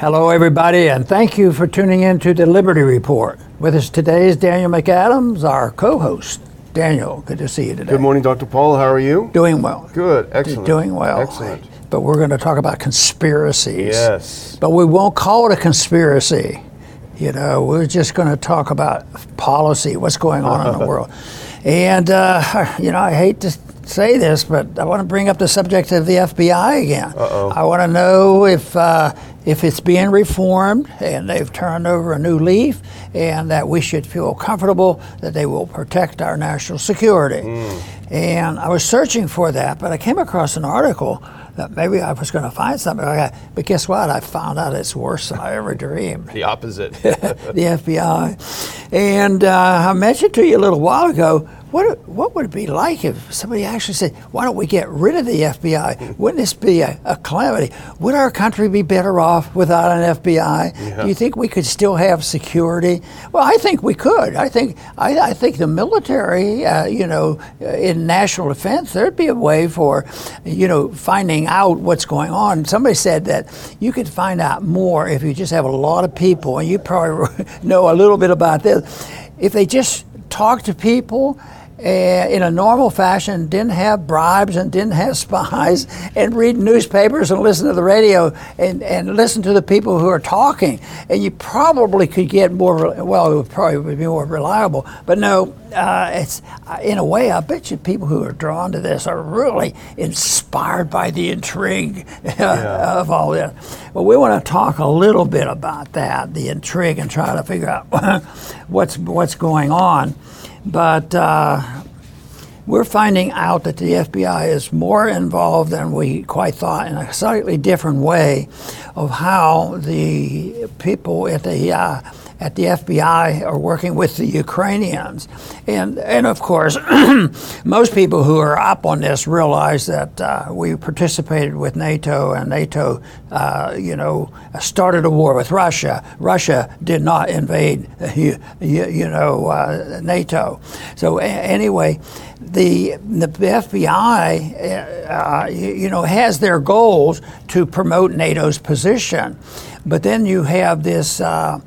Hello, everybody, and thank you for tuning in to the Liberty Report. With us today is Daniel McAdams, our co host. Daniel, good to see you today. Good morning, Dr. Paul. How are you? Doing well. Good, excellent. Doing well. Excellent. But we're going to talk about conspiracies. Yes. But we won't call it a conspiracy. You know, we're just going to talk about policy, what's going on in the world. And, uh, you know, I hate to say this, but I want to bring up the subject of the FBI again. Uh-oh. I want to know if uh, if it's being reformed and they've turned over a new leaf, and that we should feel comfortable that they will protect our national security. And I was searching for that, but I came across an article that maybe I was going to find something like that. But guess what? I found out it's worse than I ever dreamed The opposite. the FBI. And uh, I mentioned to you a little while ago, what, what would it be like if somebody actually said, why don't we get rid of the FBI? Wouldn't this be a, a calamity? Would our country be better off without an FBI? Yeah. Do you think we could still have security? Well, I think we could. I think I, I think the military, uh, you know, uh, in national defense, there'd be a way for, you know, finding out what's going on. Somebody said that you could find out more if you just have a lot of people, and you probably know a little bit about this. If they just talk to people in a normal fashion, didn't have bribes and didn't have spies, and read newspapers and listen to the radio and, and listen to the people who are talking. And you probably could get more, well, it would probably be more reliable. But no, uh, it's in a way, I bet you people who are drawn to this are really inspired by the intrigue of all this. Well, we want to talk a little bit about that, the intrigue, and try to figure out what's what's going on. But uh, we're finding out that the FBI is more involved than we quite thought in a slightly different way of how the people at the uh, at the FBI are working with the Ukrainians, and and of course, most people who are up on this realize that uh, we participated with NATO, and NATO, uh, you know, started a war with Russia. Russia did not invade, you, you, know, uh, NATO. So a- anyway, the the FBI, uh, you, you know, has their goals to promote NATO's position, but then you have this. Uh,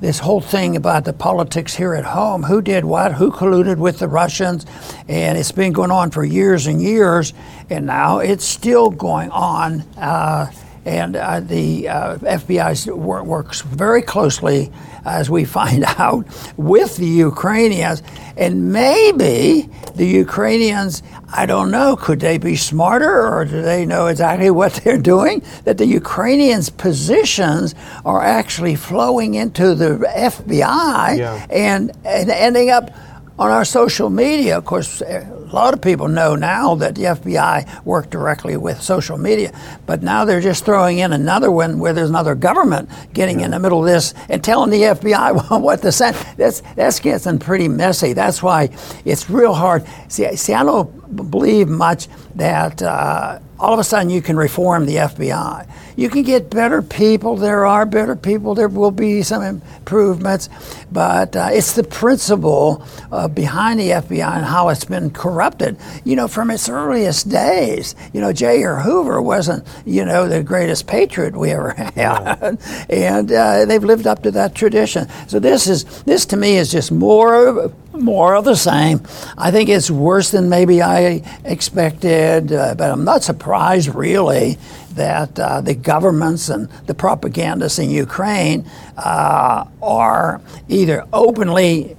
this whole thing about the politics here at home who did what, who colluded with the Russians, and it's been going on for years and years, and now it's still going on. Uh, and uh, the uh, FBI wor- works very closely, as we find out, with the Ukrainians. And maybe the Ukrainians, I don't know, could they be smarter or do they know exactly what they're doing? That the Ukrainians' positions are actually flowing into the FBI Yeah. and, and ending up on our social media. Of course, a lot of people know now that the FBI work directly with social media, but now they're just throwing in another one where there's another government getting in the middle of this and telling the FBI what to send. That's that's getting pretty messy. That's why it's real hard. See, see, I don't believe much that. Uh, all of a sudden, you can reform the FBI. You can get better people. There are better people. There will be some improvements, but uh, it's the principle uh, behind the FBI and how it's been corrupted. You know, from its earliest days. You know, J. Edgar Hoover wasn't, you know, the greatest patriot we ever had, and uh, they've lived up to that tradition. So this is this to me is just more of more of the same. I think it's worse than maybe I expected, uh, but I'm not surprised really that uh, the governments and the propagandists in Ukraine uh, are either openly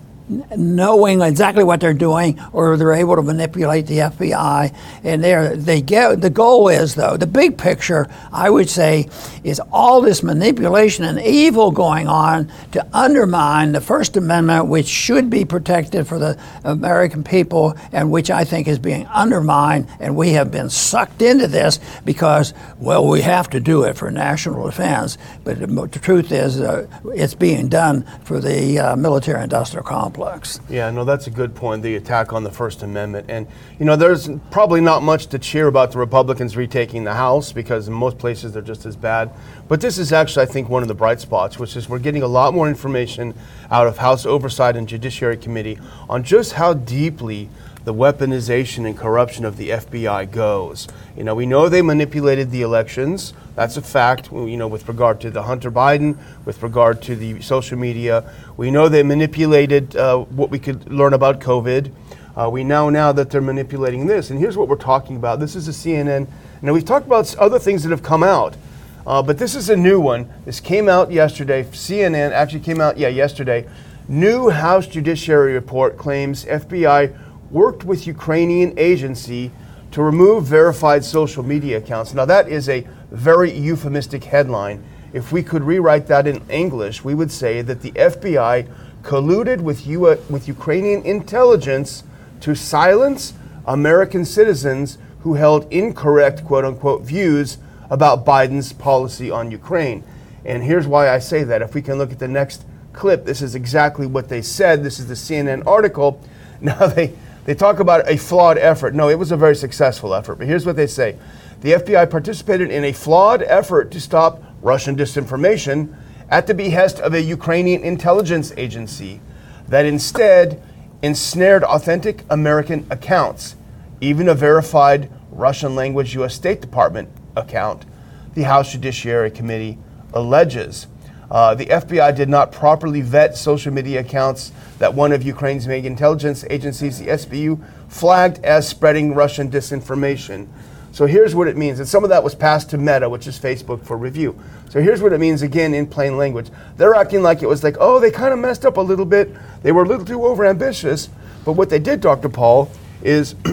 knowing exactly what they're doing, or they're able to manipulate the FBI. And they're, they get the goal is though the big picture. I would say is all this manipulation and evil going on to undermine the First Amendment, which should be protected for the American people, and which I think is being undermined. And we have been sucked into this because well we have to do it for national defense. But the, the truth is uh, it's being done for the uh, military-industrial complex. Yeah, no, that's a good point. The attack on the First Amendment, and you know, there's probably not much to cheer about the Republicans retaking the House because in most places they're just as bad. But this is actually, I think, one of the bright spots, which is we're getting a lot more information out of House Oversight and Judiciary Committee on just how deeply the weaponization and corruption of the FBI goes. You know, we know they manipulated the elections. That's a fact, you know, with regard to the Hunter Biden, with regard to the social media. We know they manipulated uh, what we could learn about COVID. Uh, we know now that they're manipulating this. And here's what we're talking about. This is a CNN. Now, we've talked about other things that have come out, uh, but this is a new one. This came out yesterday. CNN actually came out, yeah, yesterday. New House Judiciary report claims FBI worked with Ukrainian agency to remove verified social media accounts. Now, that is a very euphemistic headline. If we could rewrite that in English, we would say that the FBI colluded with, U- with Ukrainian intelligence to silence American citizens who held incorrect, quote unquote, views about Biden's policy on Ukraine. And here's why I say that. If we can look at the next clip, this is exactly what they said. This is the CNN article. Now, they, they talk about a flawed effort. No, it was a very successful effort. But here's what they say The FBI participated in a flawed effort to stop Russian disinformation at the behest of a Ukrainian intelligence agency that instead ensnared authentic American accounts, even a verified Russian language U.S. State Department account, the House Judiciary Committee alleges. Uh, the FBI did not properly vet social media accounts that one of Ukraine's main intelligence agencies, the SBU, flagged as spreading Russian disinformation. So here's what it means. And some of that was passed to Meta, which is Facebook, for review. So here's what it means again in plain language. They're acting like it was like, oh, they kind of messed up a little bit. They were a little too overambitious. But what they did, Dr. Paul, is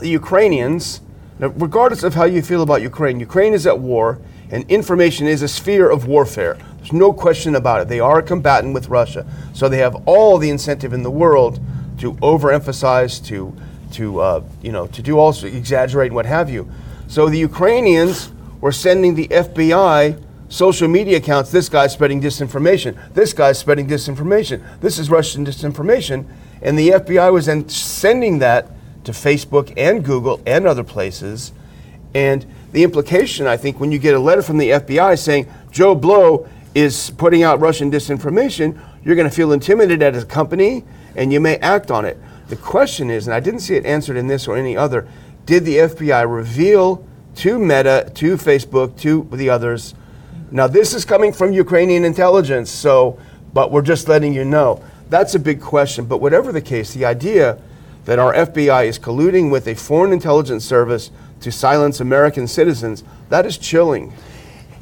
the Ukrainians, regardless of how you feel about Ukraine, Ukraine is at war, and information is a sphere of warfare. There's no question about it. They are a combatant with Russia. So they have all the incentive in the world to overemphasize, to to uh, you know to do also exaggerate and what have you. So the Ukrainians were sending the FBI social media accounts. This guy's spreading disinformation. This guy's spreading disinformation. This is Russian disinformation, and the FBI was then sending that to Facebook and Google and other places. And the implication, I think, when you get a letter from the FBI saying Joe Blow is putting out Russian disinformation, you're going to feel intimidated as a company and you may act on it. The question is, and I didn't see it answered in this or any other, did the FBI reveal to Meta, to Facebook, to the others? Now, this is coming from Ukrainian intelligence, so, but we're just letting you know. That's a big question. But whatever the case, the idea that our FBI is colluding with a foreign intelligence service to silence American citizens, that is chilling.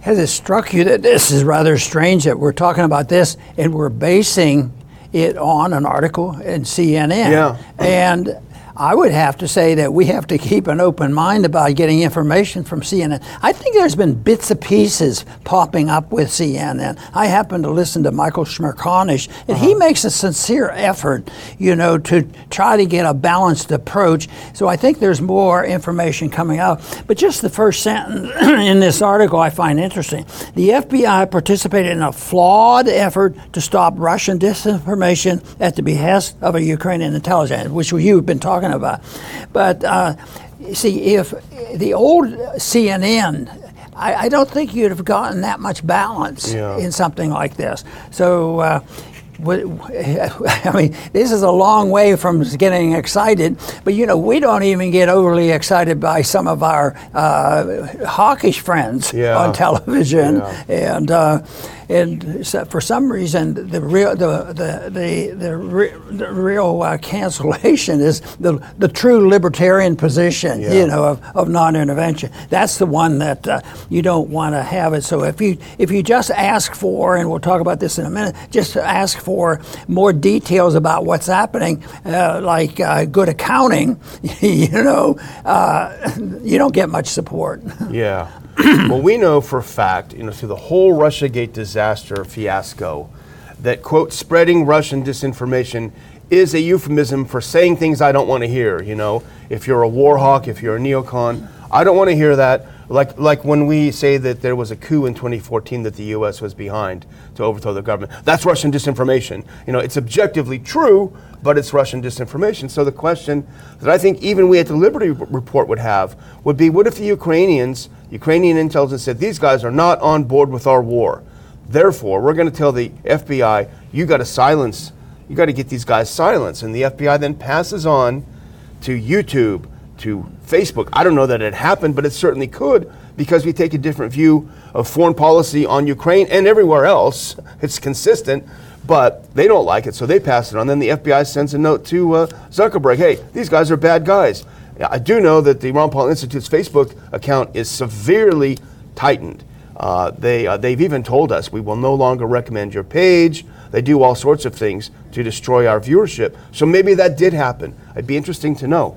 Has it struck you that this is rather strange that we're talking about this and we're basing it on an article in CNN? Yeah. And I would have to say that we have to keep an open mind about getting information from CNN. I think there's been bits and pieces popping up with CNN. I happen to listen to Michael Smerconish, and uh-huh. he makes a sincere effort, you know, to try to get a balanced approach. So I think there's more information coming out. But just the first sentence in this article I find interesting. The FBI participated in a flawed effort to stop Russian disinformation at the behest of a Ukrainian intelligence, which you've been talking talking about. But uh, see, if the old CNN, I, I, don't think you'd have gotten that much balance yeah. in something like this. So. Uh, I mean, this is a long way from getting excited, but you know, we don't even get overly excited by some of our uh, hawkish friends yeah. on television, yeah. and uh, and so for some reason the real the the the, the, re, the real uh, cancellation is the the true libertarian position yeah. you know of, of non-intervention. That's the one that uh, you don't want to have it. So if you if you just ask for and we'll talk about this in a minute just ask for more details about what's happening uh, like uh, good accounting you know uh, you don't get much support. Yeah well, we know for a fact, you know, through the whole Russiagate disaster fiasco, that quote spreading Russian disinformation is a euphemism for saying things I don't want to hear. You know, if you're a war hawk, if you're a neocon, I don't want to hear that. Like, like when we say that there was a coup in 2014 that the U.S. was behind to overthrow the government. That's Russian disinformation. You know, it's objectively true, but it's Russian disinformation. So the question that I think even we at the Liberty Report would have would be, what if the Ukrainians, Ukrainian intelligence said, these guys are not on board with our war. Therefore, we're going to tell the FBI, you got to silence, you got to get these guys silenced. And the FBI then passes on to YouTube, to Facebook. I don't know that it happened, but it certainly could because we take a different view of foreign policy on Ukraine and everywhere else. It's consistent, but they don't like it, so they pass it on. Then the FBI sends a note to uh, Zuckerberg hey, these guys are bad guys. I do know that the Ron Paul Institute's Facebook account is severely tightened. Uh, they, uh, they've even told us we will no longer recommend your page. They do all sorts of things to destroy our viewership. So maybe that did happen. It'd be interesting to know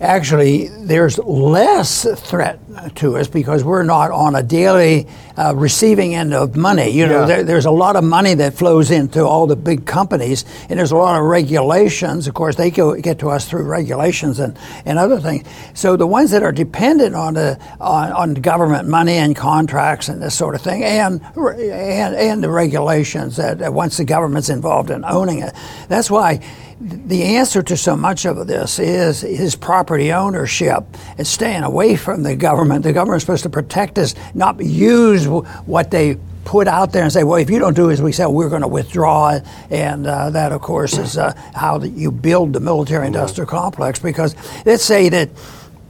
actually there's less threat to us because we're not on a daily uh, receiving end of money. You know, yeah. there, there's a lot of money that flows into all the big companies, and there's a lot of regulations. Of course, they go, get to us through regulations and, and other things. So the ones that are dependent on the on, on government money and contracts and this sort of thing, and and, and the regulations that once the government's involved in owning it, that's why the answer to so much of this is his property ownership and staying away from the government. The government's supposed to protect us, not use what they put out there and say, well, if you don't do as we say, we're going to withdraw. And uh, that, of course, is uh, how you build the military industrial complex. Because let's say that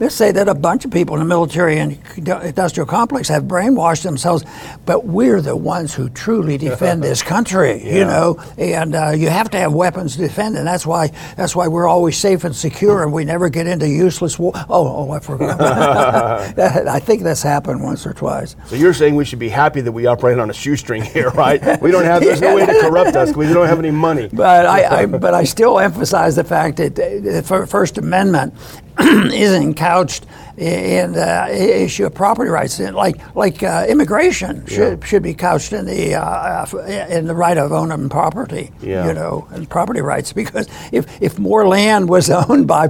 Let's say that a bunch of people in the military and industrial complex have brainwashed themselves, but we're the ones who truly defend this country, yeah. you know, and uh, you have to have weapons to defend, and that's why that's why we're always safe and secure, and we never get into useless war. Oh, oh, I forgot. I think that's happened once or twice. So you're saying we should be happy that we operate on a shoestring here, right? We don't have there's no way to corrupt us. We don't have any money. But I, I but I still emphasize the fact that the First Amendment isn't couched in the issue of property rights, like like uh, immigration should yeah. should be couched in the uh, in the right of owning property, yeah. you know, and property rights. Because if if more land was owned by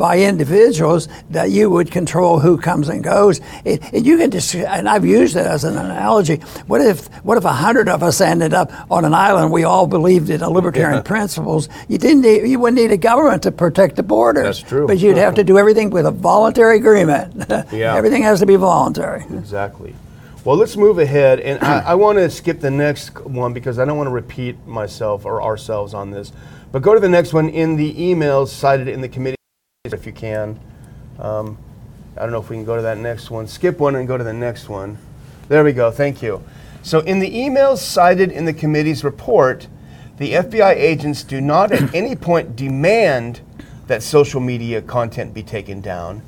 by individuals that you would control who comes and goes. It, it, you can just, and I've used it as an analogy. What if what if a hundred of us ended up on an island? We all believed in libertarian yeah. principles. You didn't. Need, you wouldn't need a government to protect the borders. That's true. But you'd have to do everything with a voluntary agreement. Yeah. everything has to be voluntary. Exactly. Well, let's move ahead, and I, I want to skip the next one because I don't want to repeat myself or ourselves on this. But go to the next one in the emails cited in the committee if you can. Um, I don't know if we can go to that next one. Skip one and go to the next one. There we go. Thank you. So, in the emails cited in the committee's report, the FBI agents do not at any point demand that social media content be taken down.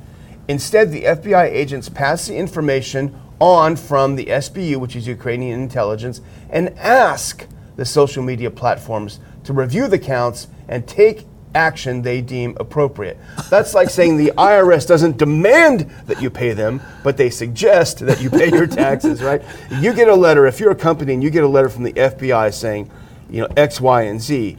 Instead, the FBI agents pass the information on from the SBU, which is Ukrainian intelligence, and ask the social media platforms to review the counts and take action they deem appropriate. That's like saying the IRS doesn't demand that you pay them, but they suggest that you pay your taxes, right? You get a letter, if you're a company and you get a letter from the FBI saying, you know, X, Y, and Z,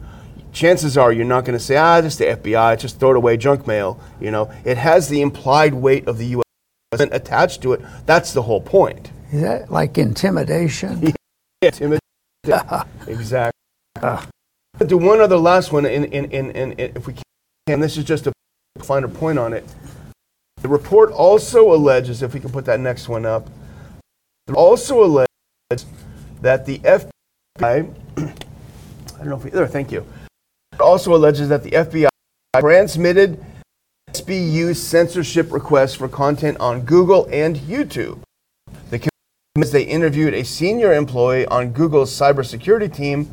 chances are you're not going to say, ah, just the FBI, just throw it away, junk mail. You know, it has the implied weight of the U.S. attached to it. That's the whole point. Is that like intimidation? yeah, intimidation. exactly. Uh do one other last one, in, if we can. This is just a finer point on it. The report also alleges, if we can put that next one up, also alleges that the FBI, I don't know if we, there, thank you. Also alleges that the FBI transmitted SBU censorship requests for content on Google and YouTube. The they interviewed a senior employee on Google's cybersecurity team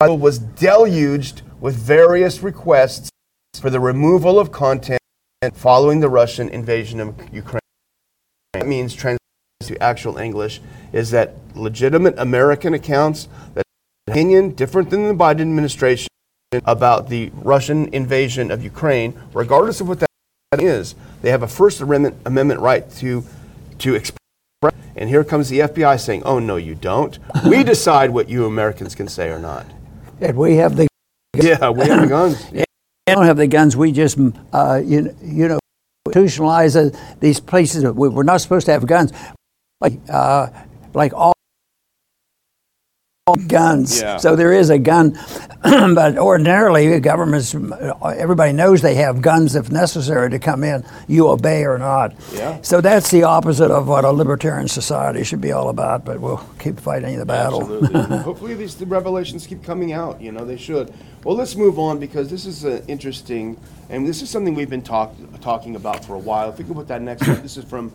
was deluged with various requests for the removal of content following the Russian invasion of Ukraine. That means, translated to actual English, is that legitimate American accounts that have an opinion different than the Biden administration about the Russian invasion of Ukraine, regardless of what that is, they have a First Amendment, Amendment right to to express. And here comes the FBI saying, "Oh no, you don't. We decide what you Americans can say or not." And we have the guns. yeah, we have the guns. we don't have the guns. We just uh, you, you know institutionalize uh, these places. We, we're not supposed to have guns, like uh, like all guns. Yeah. So there is a gun, but ordinarily governments, everybody knows they have guns if necessary to come in. You obey or not. Yeah. So that's the opposite of what a libertarian society should be all about. But we'll keep fighting the battle. Absolutely. Hopefully these the revelations keep coming out. You know they should. Well, let's move on because this is uh, interesting, and this is something we've been talk, talking about for a while. If we can put that next one, this is from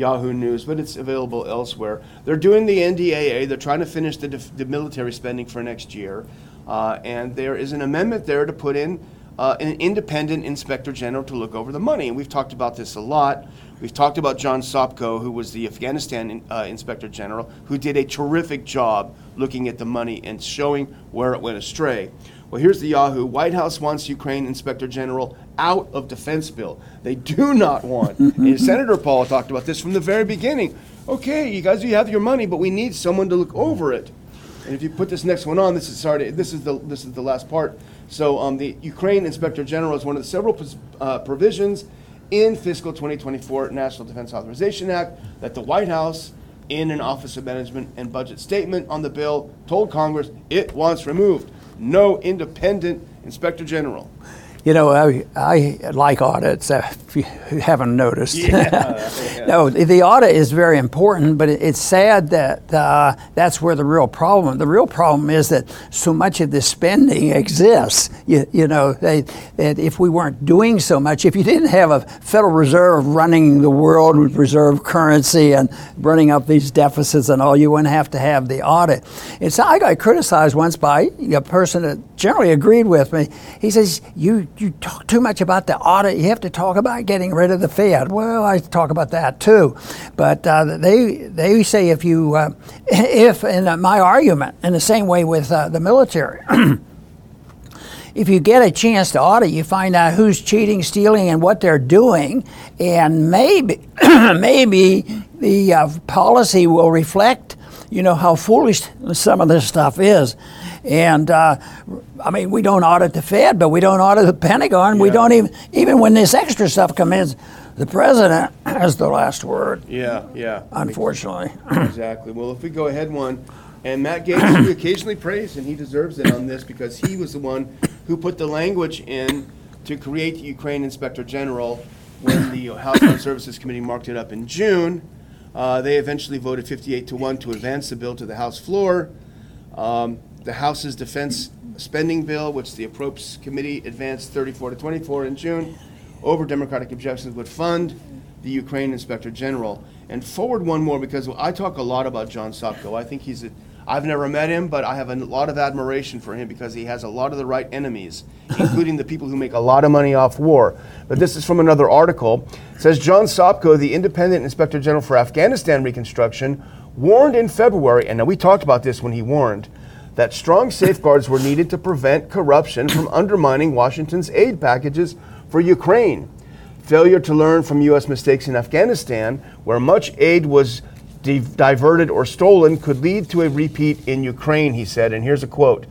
Yahoo News, but it's available elsewhere. They're doing the NDAA. They're trying to finish the, def- the military spending for next year. Uh, and there is an amendment there to put in uh, an independent inspector general to look over the money. And we've talked about this a lot. We've talked about John Sopko, who was the Afghanistan uh, inspector general, who did a terrific job looking at the money and showing where it went astray. Well, here's the Yahoo. White House wants Ukraine Inspector General out of defense bill. They do not want. and Senator Paul talked about this from the very beginning. Okay, you guys, you have your money, but we need someone to look over it. And if you put this next one on, this is sorry, this is the this is the last part. So um, the Ukraine Inspector General is one of the several uh, provisions in fiscal 2024 National Defense Authorization Act that the White House, in an Office of Management and Budget statement on the bill, told Congress it wants removed. No independent Inspector General. You know, I, I like audits, uh, if you haven't noticed. Yeah, yeah. no, the audit is very important, but it's sad that uh, that's where the real problem, the real problem is that so much of this spending exists. You, you know, they, that if we weren't doing so much, if you didn't have a Federal Reserve running the world with reserve currency and running up these deficits and all, you wouldn't have to have the audit. It's, I got criticized once by a person that generally agreed with me. He says, you you talk too much about the audit. You have to talk about getting rid of the Fed. Well, I talk about that too, but uh, they they say if you uh, if in uh, my argument in the same way with uh, the military. if you get a chance to audit, you find out who's cheating, stealing, and what they're doing, and maybe maybe the uh, policy will reflect, you know, how foolish some of this stuff is. And uh, I mean, we don't audit the Fed, but we don't audit the Pentagon. Yeah. We don't even even when this extra stuff comes in, the president has the last word. Yeah, yeah. Unfortunately. exactly. Well, if we go ahead one, and Matt Gaetz, we occasionally praise, and he deserves it on this because he was the one who put the language in to create the Ukraine Inspector General when the House Armed Services Committee marked it up in June. Uh, they eventually voted 58 to 1 to advance the bill to the House floor. Um, the House's defense spending bill, which the Appropriates Committee advanced 34 to 24 in June, over Democratic objections, would fund the Ukraine Inspector General. And forward one more because I talk a lot about John Sopko. I think he's a I've never met him, but I have a lot of admiration for him because he has a lot of the right enemies, including the people who make a lot of money off war. But this is from another article. It says John Sopko, the independent inspector general for Afghanistan reconstruction, warned in February, and now we talked about this when he warned, that strong safeguards were needed to prevent corruption from undermining Washington's aid packages for Ukraine. Failure to learn from U.S. mistakes in Afghanistan, where much aid was diverted or stolen, could lead to a repeat in Ukraine, he said. And here's a quote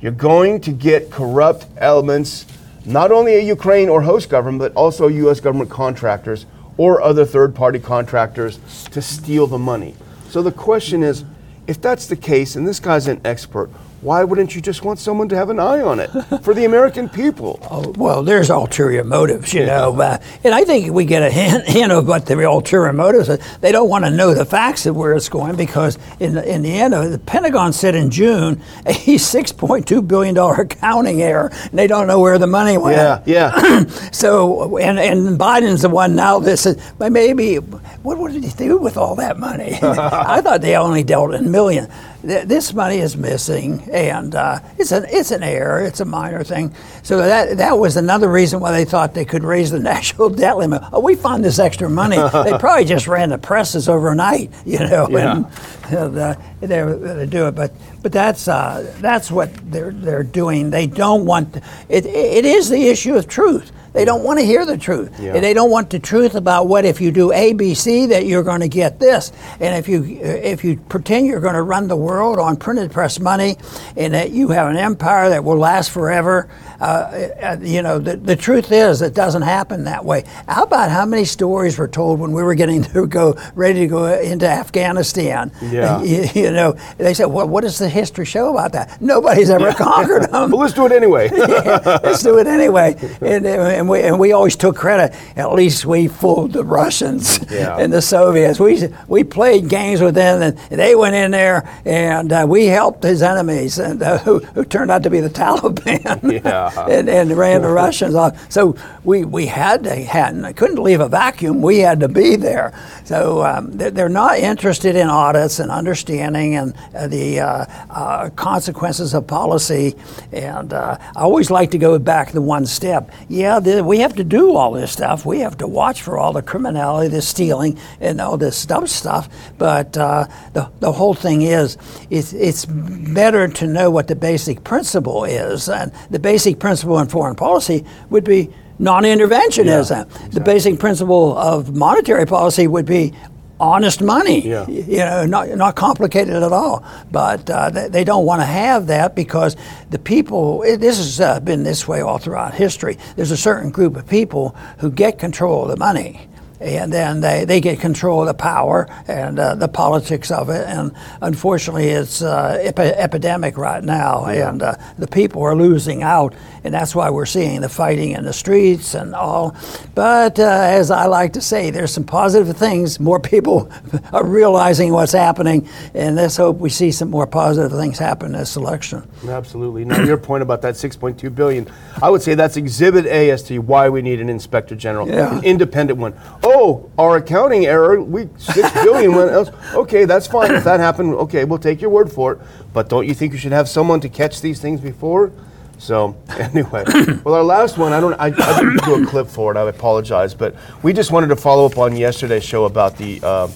You're going to get corrupt elements, not only at Ukraine or host government, but also U.S. government contractors or other third party contractors to steal the money. So the question is if that's the case, and this guy's an expert, why wouldn't you just want someone to have an eye on it for the American people? Oh, well, there's ulterior motives, you know. Uh, and I think we get a hint, hint of what the ulterior motives are. They don't want to know the facts of where it's going because, in the, in the end, of the Pentagon said in June a $6.2 billion accounting error, and they don't know where the money went. Yeah, yeah. so, and, and Biden's the one now that says, but maybe, what, what did he do with all that money? I thought they only dealt in millions this money is missing, and uh, it's an it's an error. It's a minor thing. So that that was another reason why they thought they could raise the national debt limit. Oh, we found this extra money. they probably just ran the presses overnight, you know, yeah. and uh, they, they do it. But but that's uh, that's what they're they're doing. They don't want to, it. It is the issue of truth. They don't want to hear the truth. Yeah. They don't want the truth about what if you do A, B, C that you're going to get this, and if you if you pretend you're going to run the world on printed press money, and that you have an empire that will last forever, uh, uh, you know, the, the truth is it doesn't happen that way. How about how many stories were told when we were getting to go ready to go into Afghanistan? Yeah. You, you know, they said, well, what does the history show about that? Nobody's ever conquered them. well, let's do it anyway. yeah, let's do it anyway. And, and and we and we always took credit. At least we fooled the Russians Yeah. and the Soviets. We we played games with them, and they went in there, and uh, we helped his enemies, and uh, who, who turned out to be the Taliban, Yeah. And, and ran the Russians off. So we we had to had couldn't leave a vacuum. We had to be there. So um, they're, they're not interested in audits and understanding and uh, the uh, uh, consequences of policy. And uh, I always like to go back the one step. Yeah, the, we have to do all this stuff. We have to watch for all the criminality, the stealing, and all this dumb stuff. But uh, the, the whole thing is, it's, it's better to know what the basic principle is. And the basic principle in foreign policy would be non-interventionism. The basic principle of monetary policy would be honest money. Yeah. You know, not not complicated at all. But uh, they, they don't want to have that because the people. It, this has uh, been this way all throughout history. There's a certain group of people who get control of the money. And then they, they get control of the power and uh, the politics of it. And unfortunately, it's uh, epi- epidemic right now. And uh, the people are losing out. And that's why we're seeing the fighting in the streets and all. But uh, as I like to say, there's some positive things. More people are realizing what's happening. And let's hope we see some more positive things happen this election. Absolutely. Now, your point about that 6.2 billion, I would say that's Exhibit A as to why we need an inspector general, Yeah. an independent one. Oh, our accounting error, we six billion went else. Okay, that's fine. If that happened, okay, we'll take your word for it. But don't you think you should have someone to catch these things before? So anyway, well, our last one, I don't, I, I didn't do a clip for it. I apologize, but we just wanted to follow up on yesterday's show about the. Uh,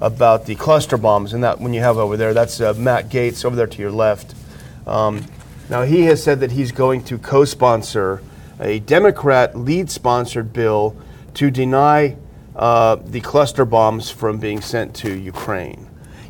about the cluster bombs and that when you have over there that's uh, Matt Gaetz over there to your left um, now, he has said that he's going to co sponsor a Democrat lead sponsored bill to deny uh, the cluster bombs from being sent to Ukraine.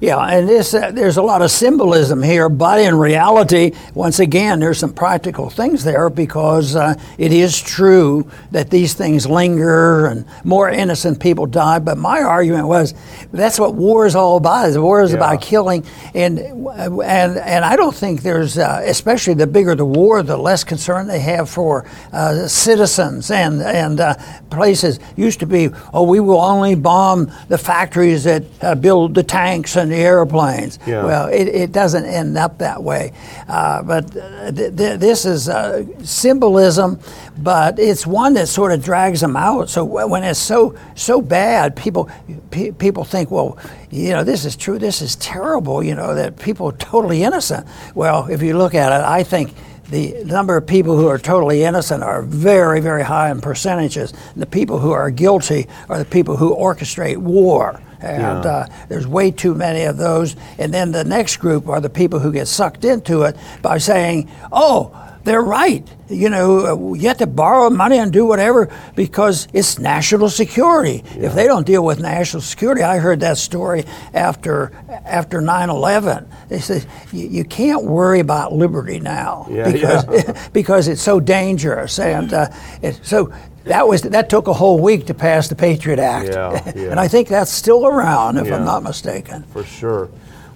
Yeah, and this uh, there's a lot of symbolism here, but in reality, once again, there's some practical things there because uh, it is true that these things linger and more innocent people die. But my argument was that's what war is all about. Is war is Yeah. about killing, and and and I don't think there's uh, especially the bigger the war, the less concern they have for uh, citizens and and uh, places. Used to be, oh, we will only bomb the factories that uh, build the tanks and the airplanes. Yeah. Well, it, it doesn't end up that way. Uh, but th- th- this is uh, symbolism, but it's one that sort of drags them out. So when it's so so bad, people pe- people think, well, you know, this is true. This is terrible. You know, that people are totally innocent. Well, if you look at it, I think. The number of people who are totally innocent are very, very high in percentages. The people who are guilty are the people who orchestrate war. And Yeah. uh, there's way too many of those. And then the next group are the people who get sucked into it by saying, oh, they're right. You know, uh, you have to borrow money and do whatever because it's national security. If they don't deal with national security, I heard that story after after 9/11. They said you, you can't worry about liberty now Yeah, because yeah. because it's so dangerous. And uh, it, so that was that took a whole week to pass the Patriot Act. Yeah, yeah. and I think that's still around, if Yeah. I'm not mistaken. For sure.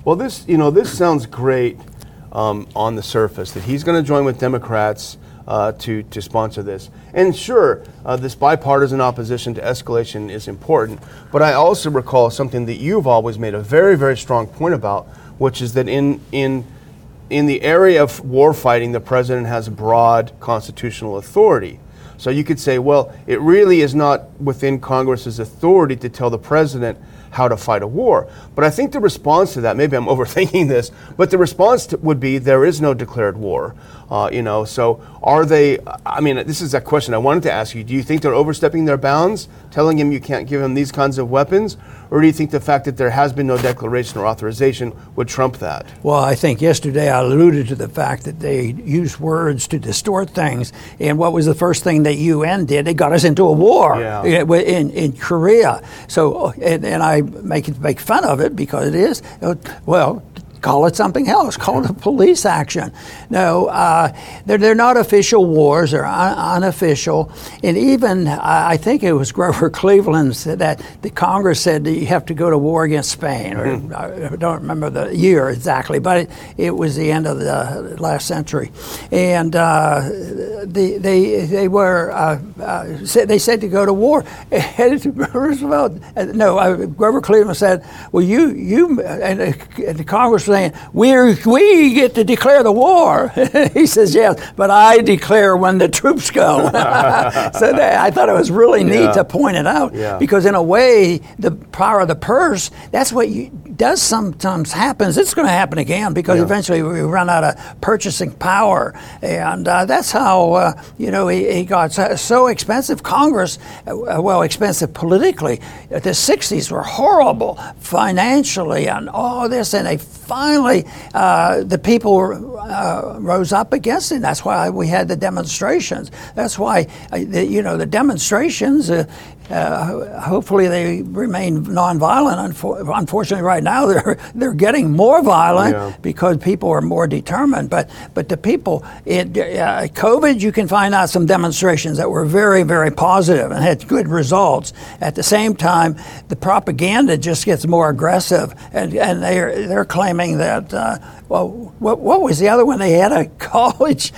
Well, this, you know, this sounds great um, on the surface that he's going to join with Democrats uh, to, to sponsor this. And sure, uh, this bipartisan opposition to escalation is important. But I also recall something that you've always made a very, very strong point about, which is that in, in, in the area of war fighting, the president has broad constitutional authority. So you could say, well, it really is not within Congress's authority to tell the president how to fight a war. But I think the response to that, maybe I'm overthinking this, but the response to, would be there is no declared war. Uh, you know, so are they? I mean, this is a question I wanted to ask you. Do you think they're overstepping their bounds, telling him you can't give him these kinds of weapons, or do you think the fact that there has been no declaration or authorization would trump that? Well, I think yesterday I alluded to the fact that they use words to distort things. And what was the first thing that UN did? They got us into a war Yeah. in, in Korea. So, and, and I make make fun of it because it is. Well, call it something else. Call it a police action. No, uh, they're, they're not official wars. They're un- unofficial. And even I think it was Grover Cleveland said that the Congress said that you have to go to war against Spain. Or, mm-hmm. I don't remember the year exactly, but it, it was the end of the last century. And uh, the, they they were uh, uh, said, they said to go to war. Roosevelt, uh, no, uh, Grover Cleveland said, "Well, you you and, the Congress saying we we get to declare the war." he says, "Yes, but I declare when the troops go." so that, I thought it was really neat yeah. to point it out yeah. because in a way, the power of the purse. That's what you, does sometimes happens. It's going to happen again because yeah. eventually we run out of purchasing power, and uh, that's how uh, you know he, he got so, so, expensive. Congress, uh, well, expensive politically. The '60s were horrible financially and all this, and they finally uh, the people uh, rose up against it. That's why we had the demonstrations. That's why uh, the, you know the demonstrations uh, hopefully they remain nonviolent. Unfor- unfortunately, right now they're they're getting more violent yeah. because people are more determined. But but the people, it, uh, COVID, you can find out some demonstrations that were very very positive and had good results. At the same time, the propaganda just gets more aggressive, and and they're they're claiming that. Uh, well, what, what was the other one? They had a college,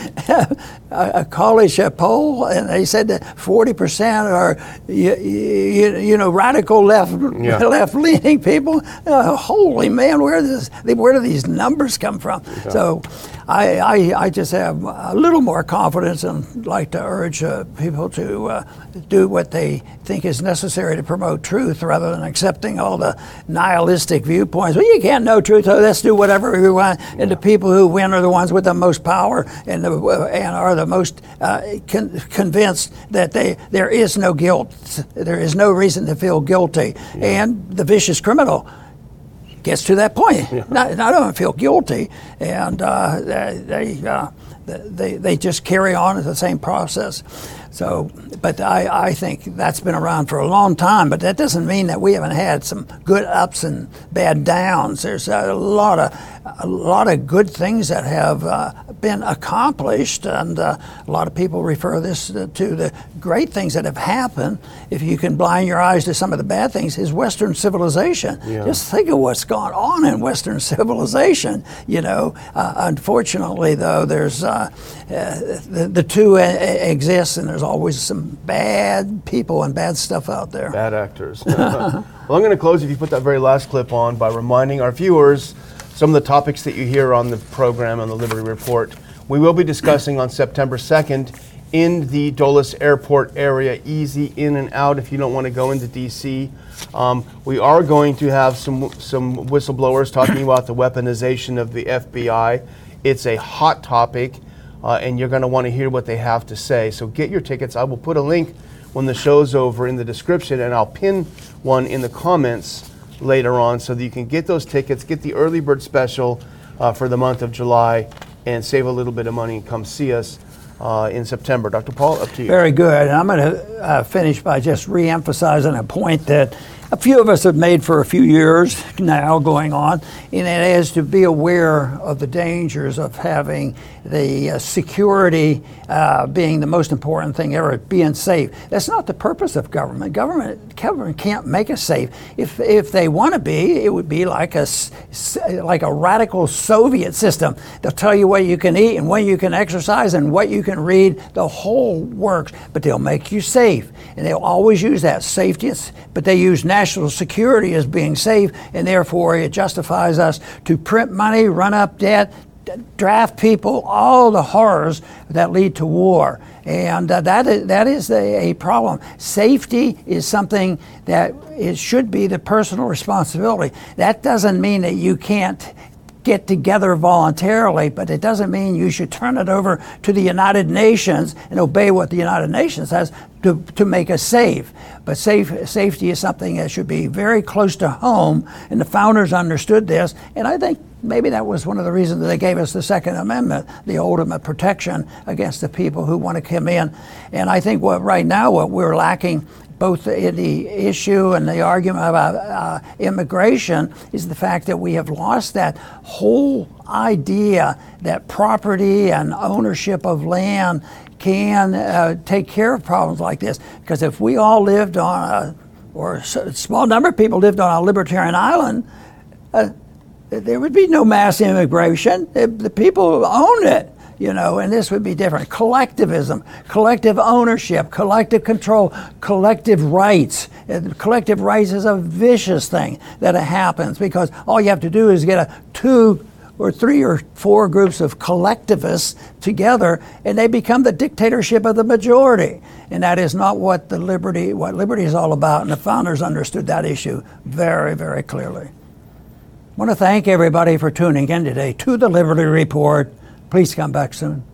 a college poll, and they said that forty percent are, you, you, you, know, radical left yeah. left leaning people. Uh, holy man, where does where do these numbers come from? Yeah. So, I, I, I just have a little more confidence and like to urge uh, people to uh, do what they think is necessary to promote truth rather than accepting all the nihilistic viewpoints. Well, you can't know truth, so let's do whatever we want. And the people who win are the ones with the most power and, the, and are the most uh, con- convinced that they, there is no guilt. There is no reason to feel guilty. Yeah. And the vicious criminal gets to that point. Yeah. Not, I don't feel guilty, and uh, they uh, they they just carry on the same process. So, but I, I think that's been around for a long time. But that doesn't mean that we haven't had some good ups and bad downs. There's a lot of a lot of good things that have uh, been accomplished, and uh, a lot of people refer this to the great things that have happened. If you can blind your eyes to some of the bad things, is Western civilization. Yeah. Just think of what's gone on in Western civilization. You know, uh, unfortunately, though, there's uh, uh, the, the two exist, and there's there's always some bad people and bad stuff out there. Bad actors. well, I'm going to close if you put that very last clip on by reminding our viewers some of the topics that you hear on the program on the Liberty Report. We will be discussing on September 2nd in the Dulles Airport area, easy in and out if you don't want to go into DC. Um, we are going to have some some whistleblowers talking about the weaponization of the FBI. It's a hot topic uh, and you're going to want to hear what they have to say. So get your tickets. I will put a link when the show's over in the description, and I'll pin one in the comments later on so that you can get those tickets, get the early bird special uh, for the month of July, and save a little bit of money and come see us. Uh, in September. Dr. Paul, up to you. Very good. And I'm going to uh, finish by just re emphasizing a point that a few of us have made for a few years now going on, and it is to be aware of the dangers of having the uh, security uh, being the most important thing ever, being safe. That's not the purpose of government. Government, government can't make us safe. If, if they want to be, it would be like a, like a radical Soviet system. They'll tell you what you can eat and when you can exercise and what you can read. The whole works, but they'll make you safe. And they'll always use that safety, but they use national security as being safe, and therefore it justifies us to print money, run up debt, draft people, all the horrors that lead to war. And uh, that is, that is a, a, problem. Safety is something that it should be the personal responsibility. That doesn't mean that you can't get together voluntarily, but it doesn't mean you should turn it over to the United Nations and obey what the United Nations says to, to make us safe. But safe, safety is something that should be very close to home, and the founders understood this, and I think maybe that was one of the reasons they gave us the Second Amendment, the ultimate protection against the people who want to come in. And I think what right now what we're lacking both in the issue and the argument about uh, immigration, is the fact that we have lost that whole idea that property and ownership of land can uh, take care of problems like this. Because if we all lived on a, or a small number of people lived on a libertarian island, uh, there would be no mass immigration. The people own it you know, and this would be different. Collectivism, collective ownership, collective control, collective rights. Collective rights is a vicious thing that happens because all you have to do is get a two or three or four groups of collectivists together and they become the dictatorship of the majority. And that is not what the liberty what liberty is all about and the founders understood that issue very, very clearly. I want to thank everybody for tuning in today to the Liberty Report. Please come back soon.